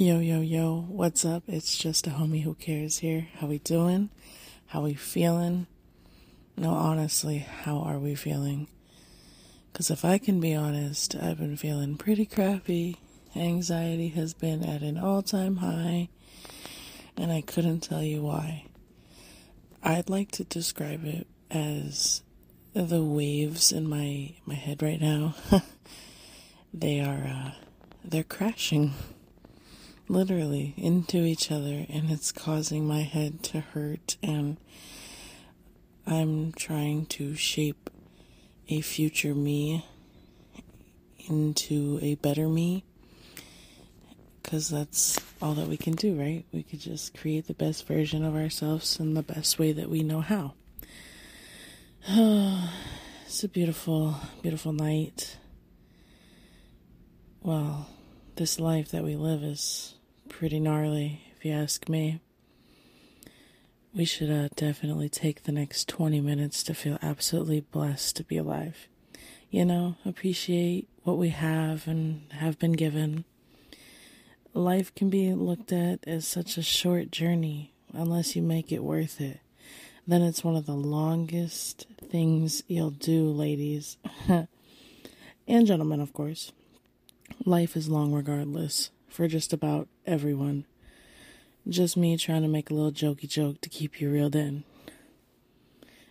Yo, yo, yo, what's up? It's just a homie who cares here. How we doing? How we feeling? No, honestly, how are we feeling? Because if I can be honest, I've been feeling pretty crappy. Anxiety has been at an all time high, and I couldn't tell you why. I'd like to describe it as the waves in my, my head right now. they are, uh, they're crashing literally into each other and it's causing my head to hurt and I'm trying to shape a future me into a better me because that's all that we can do, right? We could just create the best version of ourselves in the best way that we know how. it's a beautiful, beautiful night. Well, this life that we live is pretty gnarly, if you ask me. We should uh, definitely take the next 20 minutes to feel absolutely blessed to be alive. You know, appreciate what we have and have been given. Life can be looked at as such a short journey unless you make it worth it. Then it's one of the longest things you'll do, ladies. and gentlemen, of course. Life is long regardless for just about everyone. Just me trying to make a little jokey joke to keep you reeled in.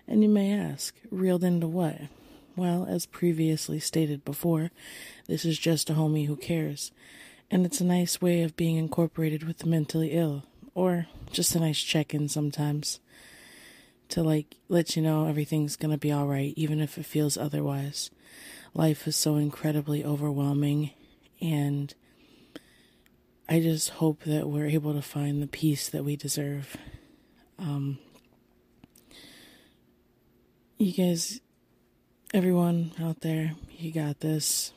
And you may ask, reeled into what? Well, as previously stated before, this is just a homie who cares. And it's a nice way of being incorporated with the mentally ill, or just a nice check in sometimes. To like let you know everything's gonna be alright, even if it feels otherwise. Life is so incredibly overwhelming, and I just hope that we're able to find the peace that we deserve. Um, you guys, everyone out there, you got this.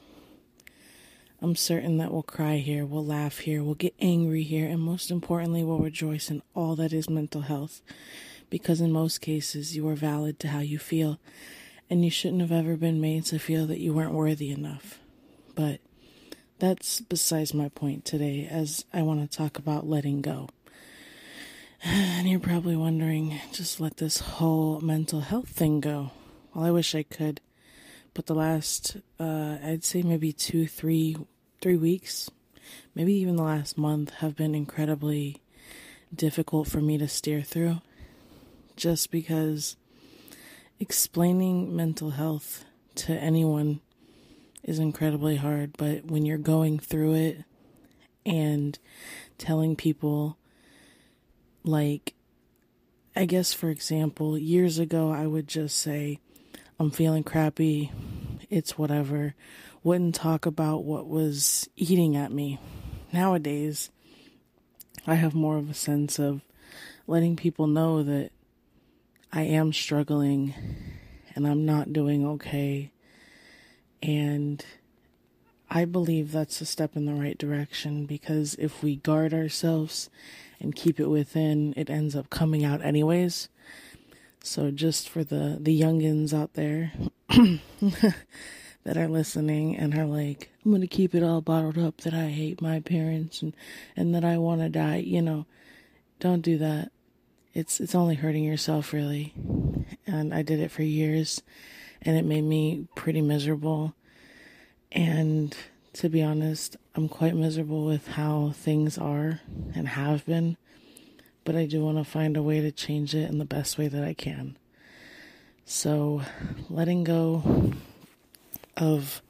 I'm certain that we'll cry here, we'll laugh here, we'll get angry here, and most importantly, we'll rejoice in all that is mental health. Because in most cases, you are valid to how you feel, and you shouldn't have ever been made to feel that you weren't worthy enough. But that's besides my point today, as I want to talk about letting go. And you're probably wondering, just let this whole mental health thing go. Well, I wish I could, but the last, uh, I'd say maybe two, three, three weeks, maybe even the last month, have been incredibly difficult for me to steer through. Just because explaining mental health to anyone is incredibly hard, but when you're going through it and telling people, like, I guess, for example, years ago, I would just say, I'm feeling crappy, it's whatever, wouldn't talk about what was eating at me. Nowadays, I have more of a sense of letting people know that I am struggling and I'm not doing okay and I believe that's a step in the right direction because if we guard ourselves and keep it within, it ends up coming out anyways. So just for the the youngins out there that are listening and are like, I'm gonna keep it all bottled up that I hate my parents and and that I want to die, you know, don't do that. It's it's only hurting yourself really. And I did it for years and it made me pretty miserable. And to be honest, I'm quite miserable with how things are and have been, but I do want to find a way to change it in the best way that I can. So, letting go of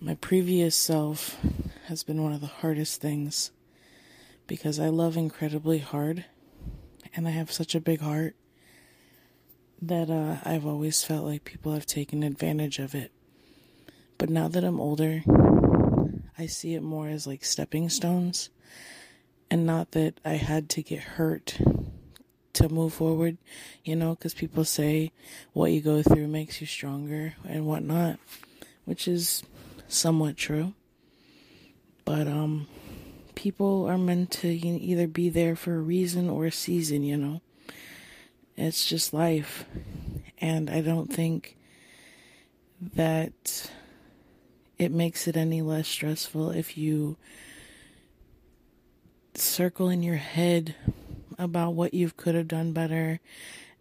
my previous self has been one of the hardest things because I love incredibly hard and I have such a big heart that uh, I've always felt like people have taken advantage of it. But now that I'm older, I see it more as like stepping stones, and not that I had to get hurt to move forward, you know, because people say what you go through makes you stronger and whatnot, which is somewhat true. But, um, people are meant to either be there for a reason or a season, you know. It's just life. And I don't think that it makes it any less stressful if you circle in your head about what you could have done better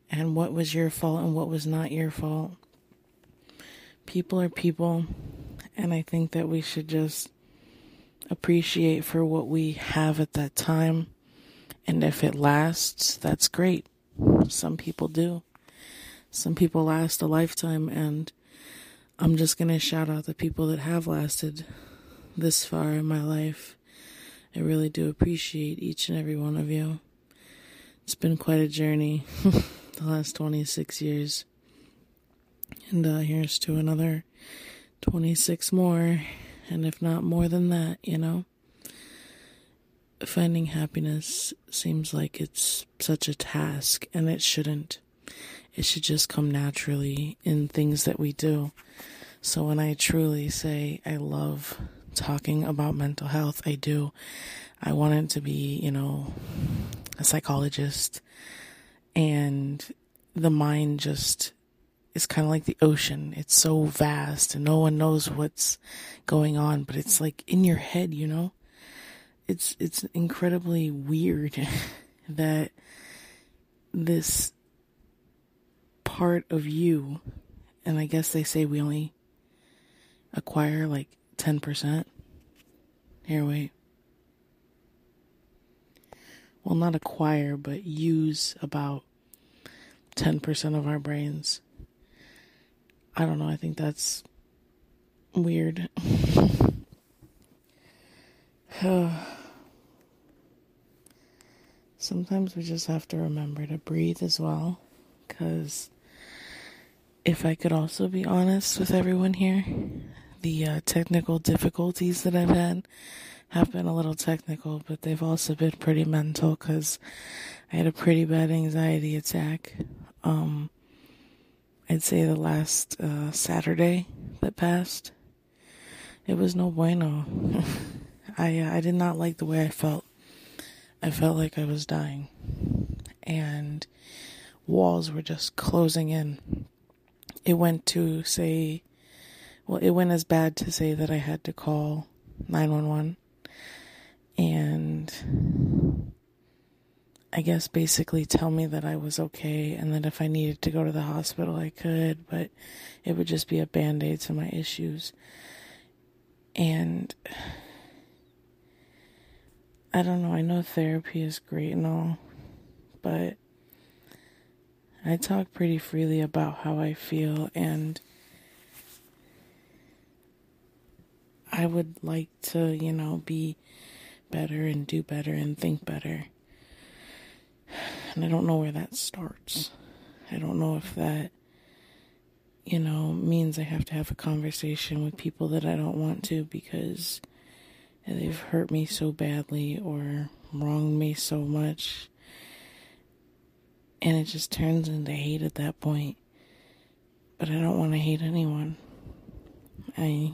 and what was your fault and what was not your fault. People are people, and I think that we should just appreciate for what we have at that time. And if it lasts, that's great. Some people do. Some people last a lifetime, and I'm just going to shout out the people that have lasted this far in my life. I really do appreciate each and every one of you. It's been quite a journey the last 26 years. And uh, here's to another 26 more, and if not more than that, you know. Finding happiness seems like it's such a task, and it shouldn't. It should just come naturally in things that we do. So when I truly say I love talking about mental health, I do. I wanted to be, you know, a psychologist, and the mind just is kind of like the ocean. It's so vast, and no one knows what's going on, but it's like in your head, you know. It's it's incredibly weird that this part of you, and I guess they say we only acquire like 10%. Here, wait. Well, not acquire, but use about 10% of our brains. I don't know, I think that's weird. Sometimes we just have to remember to breathe as well, because if I could also be honest with everyone here, the uh, technical difficulties that I've had have been a little technical, but they've also been pretty mental because I had a pretty bad anxiety attack. Um, I'd say the last uh, Saturday that passed. It was no bueno. I uh, I did not like the way I felt. I felt like I was dying, and walls were just closing in. It went to say, well, it went as bad to say that I had to call 911 and I guess basically tell me that I was okay and that if I needed to go to the hospital, I could, but it would just be a band aid to my issues. And I don't know, I know therapy is great and all, but I talk pretty freely about how I feel, and I would like to, you know, be better and do better and think better. And I don't know where that starts. I don't know if that, you know, means I have to have a conversation with people that I don't want to because they've hurt me so badly or wronged me so much. And it just turns into hate at that point. But I don't want to hate anyone. I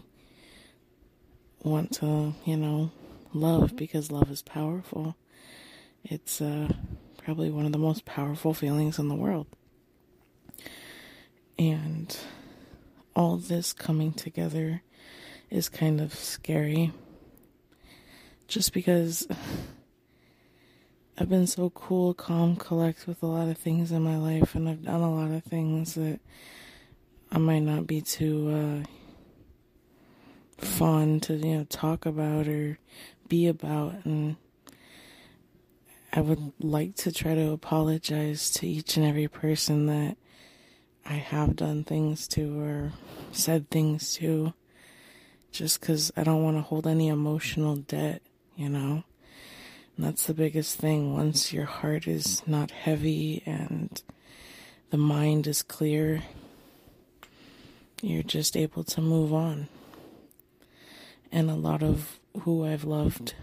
want to, you know, love because love is powerful. It's uh, probably one of the most powerful feelings in the world. And all this coming together is kind of scary. Just because I've been so cool, calm, collect with a lot of things in my life, and I've done a lot of things that I might not be too uh, fun to you know talk about or be about and I would like to try to apologize to each and every person that I have done things to or said things to just cuz I don't want to hold any emotional debt, you know. And that's the biggest thing once your heart is not heavy and the mind is clear, you're just able to move on. And a lot of who I've loved,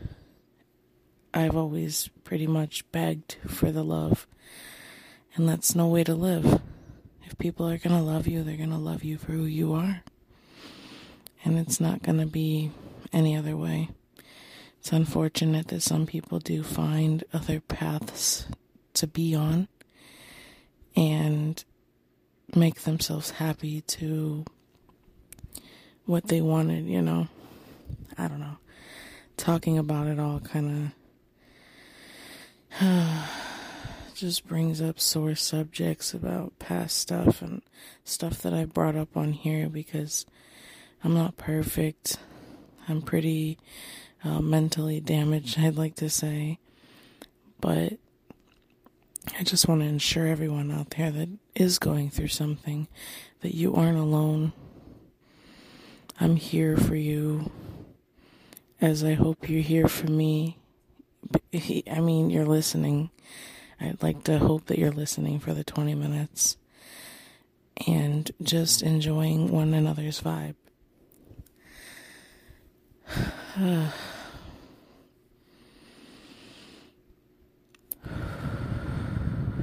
I've always pretty much begged for the love. And that's no way to live. If people are going to love you, they're going to love you for who you are. And it's not going to be any other way. It's unfortunate that some people do find other paths to be on and make themselves happy to what they wanted, you know. I don't know talking about it all kind of just brings up sore subjects about past stuff and stuff that I brought up on here because I'm not perfect. I'm pretty uh, mentally damaged, I'd like to say. But I just want to ensure everyone out there that is going through something that you aren't alone. I'm here for you, as I hope you're here for me. I mean, you're listening. I'd like to hope that you're listening for the 20 minutes and just enjoying one another's vibe.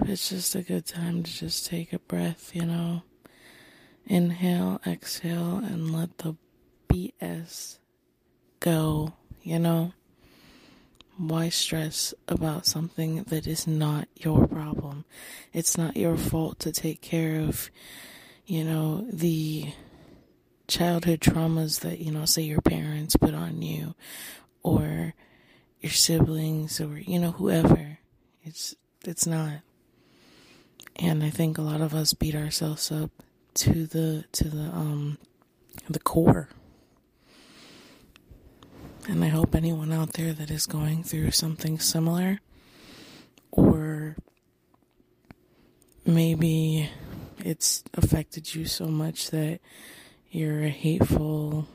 it's just a good time to just take a breath, you know. Inhale, exhale, and let the BS go, you know. Why stress about something that is not your problem? It's not your fault to take care of, you know, the childhood traumas that, you know, say your parents put on you or your siblings or, you know, whoever. It's it's not. And I think a lot of us beat ourselves up to the to the um the core. And I hope anyone out there that is going through something similar or maybe it's affected you so much that you're a hateful,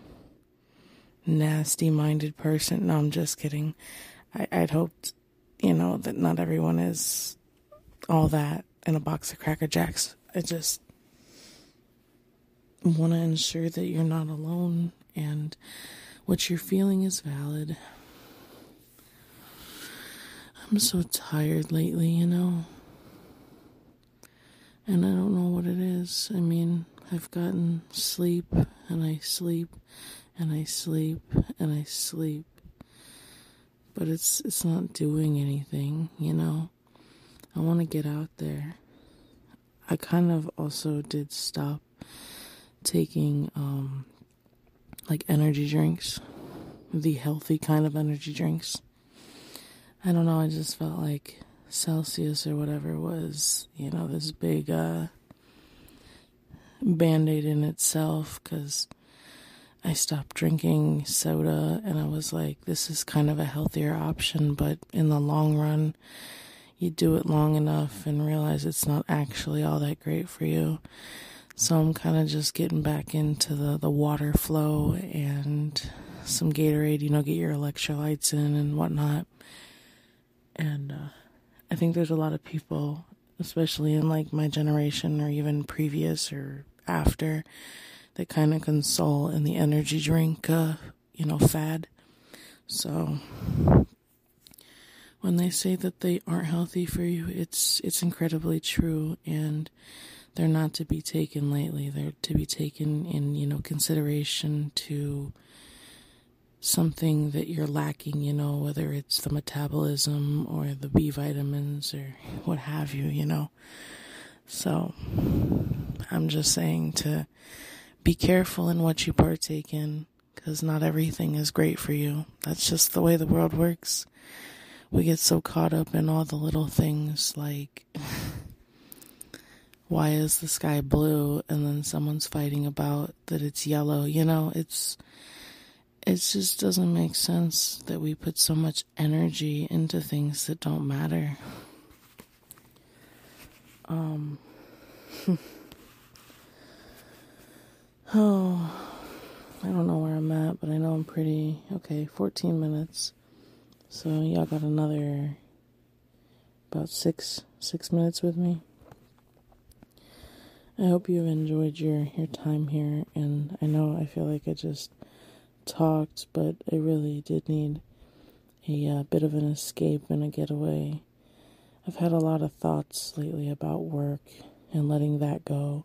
nasty minded person. No, I'm just kidding. I, I'd hoped, you know, that not everyone is all that in a box of Cracker Jacks. I just want to ensure that you're not alone and what you're feeling is valid. I'm so tired lately, you know. And I don't know what it is. I mean, I've gotten sleep and I sleep and I sleep and I sleep. But it's it's not doing anything, you know. I want to get out there. I kind of also did stop taking um like energy drinks, the healthy kind of energy drinks. I don't know, I just felt like Celsius or whatever was, you know, this big uh band aid in itself because I stopped drinking soda and I was like, this is kind of a healthier option, but in the long run, you do it long enough and realize it's not actually all that great for you. So I'm kind of just getting back into the, the water flow and some Gatorade, you know, get your electrolytes in and whatnot. And uh, I think there's a lot of people, especially in like my generation or even previous or after that kind of console in the energy drink, uh, you know, fad. So when they say that they aren't healthy for you, it's it's incredibly true, and they're not to be taken lightly. They're to be taken in you know consideration to something that you're lacking. You know, whether it's the metabolism or the B vitamins or what have you. You know, so I'm just saying to be careful in what you partake in because not everything is great for you. That's just the way the world works. We get so caught up in all the little things like why is the sky blue and then someone's fighting about that it's yellow. You know, it's it just doesn't make sense that we put so much energy into things that don't matter. Um Oh, I don't know where I'm at, but I know I'm pretty okay. 14 minutes. So y'all got another about six six minutes with me. I hope you've enjoyed your your time here, and I know I feel like I just talked, but I really did need a uh, bit of an escape and a getaway. I've had a lot of thoughts lately about work and letting that go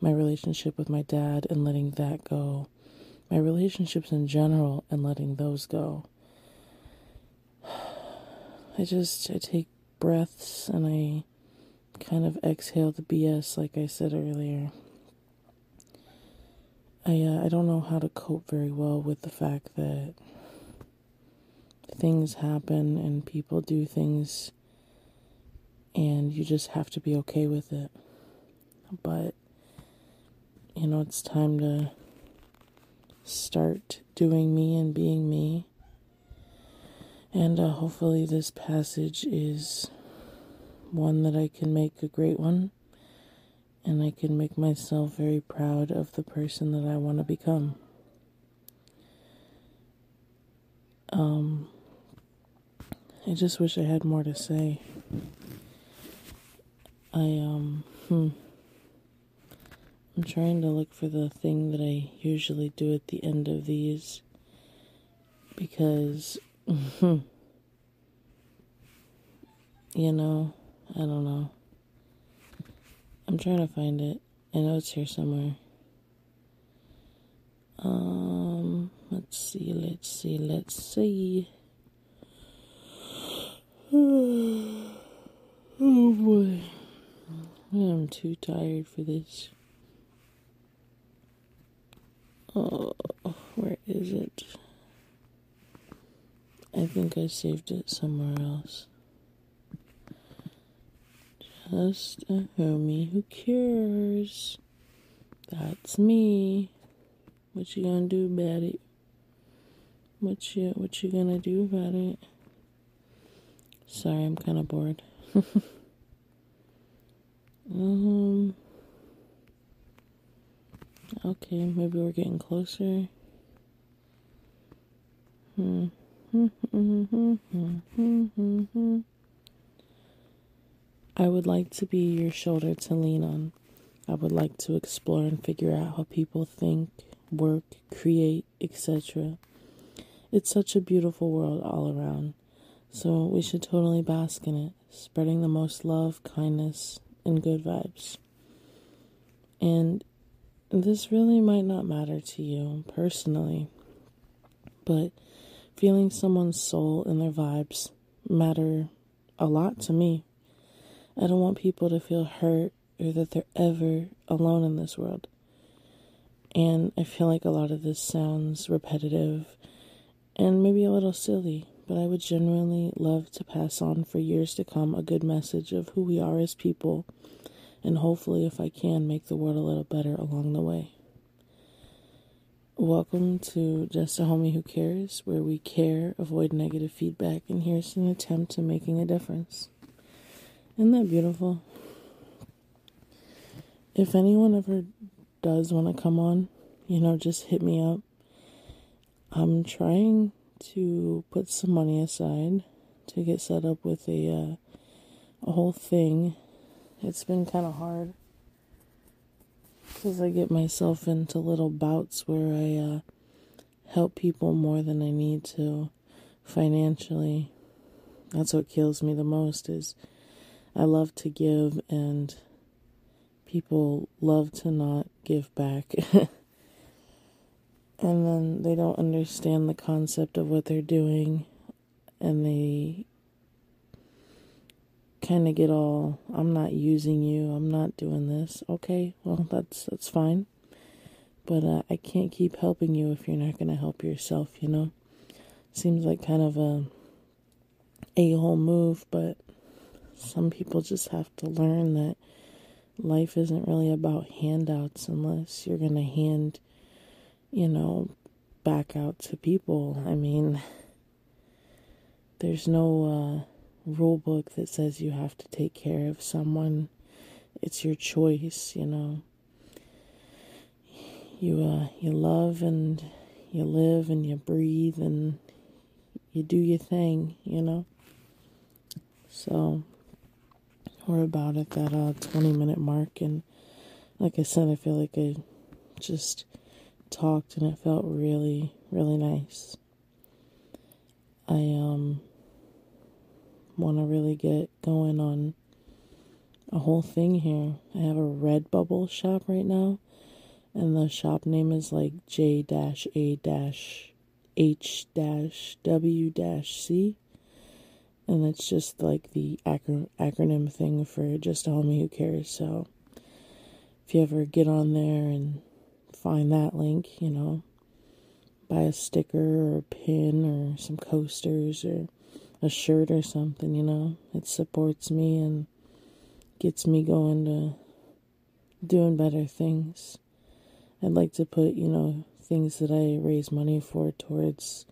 my relationship with my dad and letting that go, my relationships in general and letting those go. I just I take breaths and I kind of exhale the BS like I said earlier. I uh, I don't know how to cope very well with the fact that things happen and people do things and you just have to be okay with it. But, you know, it's time to start doing me and being me. And uh, hopefully, this passage is one that I can make a great one. And I can make myself very proud of the person that I want to become. Um, I just wish I had more to say. I, um, hmm. I'm trying to look for the thing that I usually do at the end of these because, you know, I don't know. I'm trying to find it. I know it's here somewhere. Um, let's see, let's see, let's see. oh boy. I'm too tired for this. Oh, where is it? I think I saved it somewhere else. Just a homie who cares. That's me. What you gonna do about it? What you what you gonna do about it? Sorry, I'm kind of bored. um Okay, maybe we're getting closer. I would like to be your shoulder to lean on. I would like to explore and figure out how people think, work, create, etc. It's such a beautiful world all around, so we should totally bask in it, spreading the most love, kindness, and good vibes. And this really might not matter to you personally, but feeling someone's soul and their vibes matter a lot to me. I don't want people to feel hurt or that they're ever alone in this world. And I feel like a lot of this sounds repetitive and maybe a little silly, but I would genuinely love to pass on for years to come a good message of who we are as people and hopefully, if I can, make the world a little better along the way. Welcome to Just a Homie Who Cares, where we care, avoid negative feedback, and here's an attempt to making a difference. Isn't that beautiful? If anyone ever does want to come on, you know, just hit me up. I'm trying to put some money aside to get set up with a uh, a whole thing it's been kind of hard because I get myself into little bouts where I uh, help people more than I need to financially. That's what kills me the most is I love to give and people love to not give back. and then they don't understand the concept of what they're doing and they kind of get all I'm not using you, I'm not doing this. Okay, well that's that's fine. But uh, I can't keep helping you if you're not going to help yourself, you know. Seems like kind of a a-hole move, but some people just have to learn that life isn't really about handouts unless you're going to hand, you know, back out to people. I mean, there's no uh rule book that says you have to take care of someone. It's your choice, you know. You uh you love and you live and you breathe and you do your thing, you know. So we're about at that uh 20 minute mark and like I said I feel like I just talked and it felt really really nice. I um want to really get going on a whole thing here. I have a Redbubble shop right now, and the shop name is like J A H W C, and it's just like the acro- acronym thing for just a homie who cares. So if you ever get on there and find that link, you know, buy a sticker or a pin or some coasters or a shirt or something, you know. It supports me and gets me going to doing better things. I'd like to put, you know, things that I raise money for towards,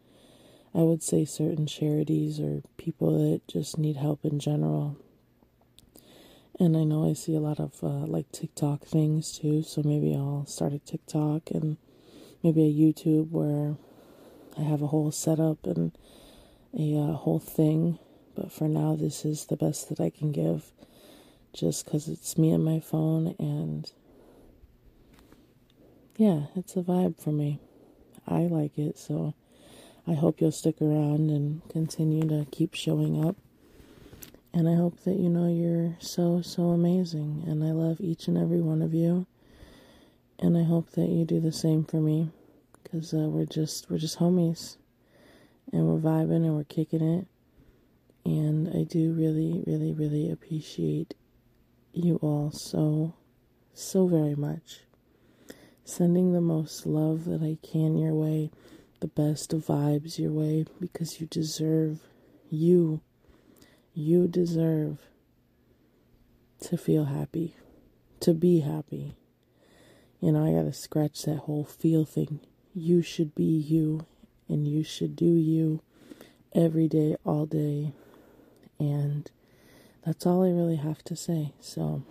I would say, certain charities or people that just need help in general. And I know I see a lot of uh, like TikTok things too, so maybe I'll start a TikTok and maybe a YouTube where I have a whole setup and a uh, whole thing. But for now, this is the best that I can give just because it's me and my phone and yeah, it's a vibe for me. I like it, so I hope you'll stick around and continue to keep showing up. And I hope that you know you're so, so amazing. And I love each and every one of you. And I hope that you do the same for me. Because uh, we're just, we're just homies. And we're vibing and we're kicking it. And I do really, really, really appreciate you all so, so very much. Sending the most love that I can your way, the best vibes your way, because you deserve, you, you deserve to feel happy, to be happy. You know, I gotta scratch that whole feel thing. You should be you, and you should do you every day, all day. And that's all I really have to say. So,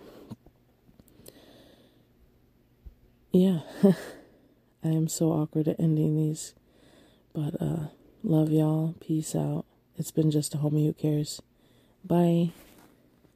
yeah, I am so awkward at ending these. But, uh, love y'all. Peace out. It's been just a homie who cares. Bye.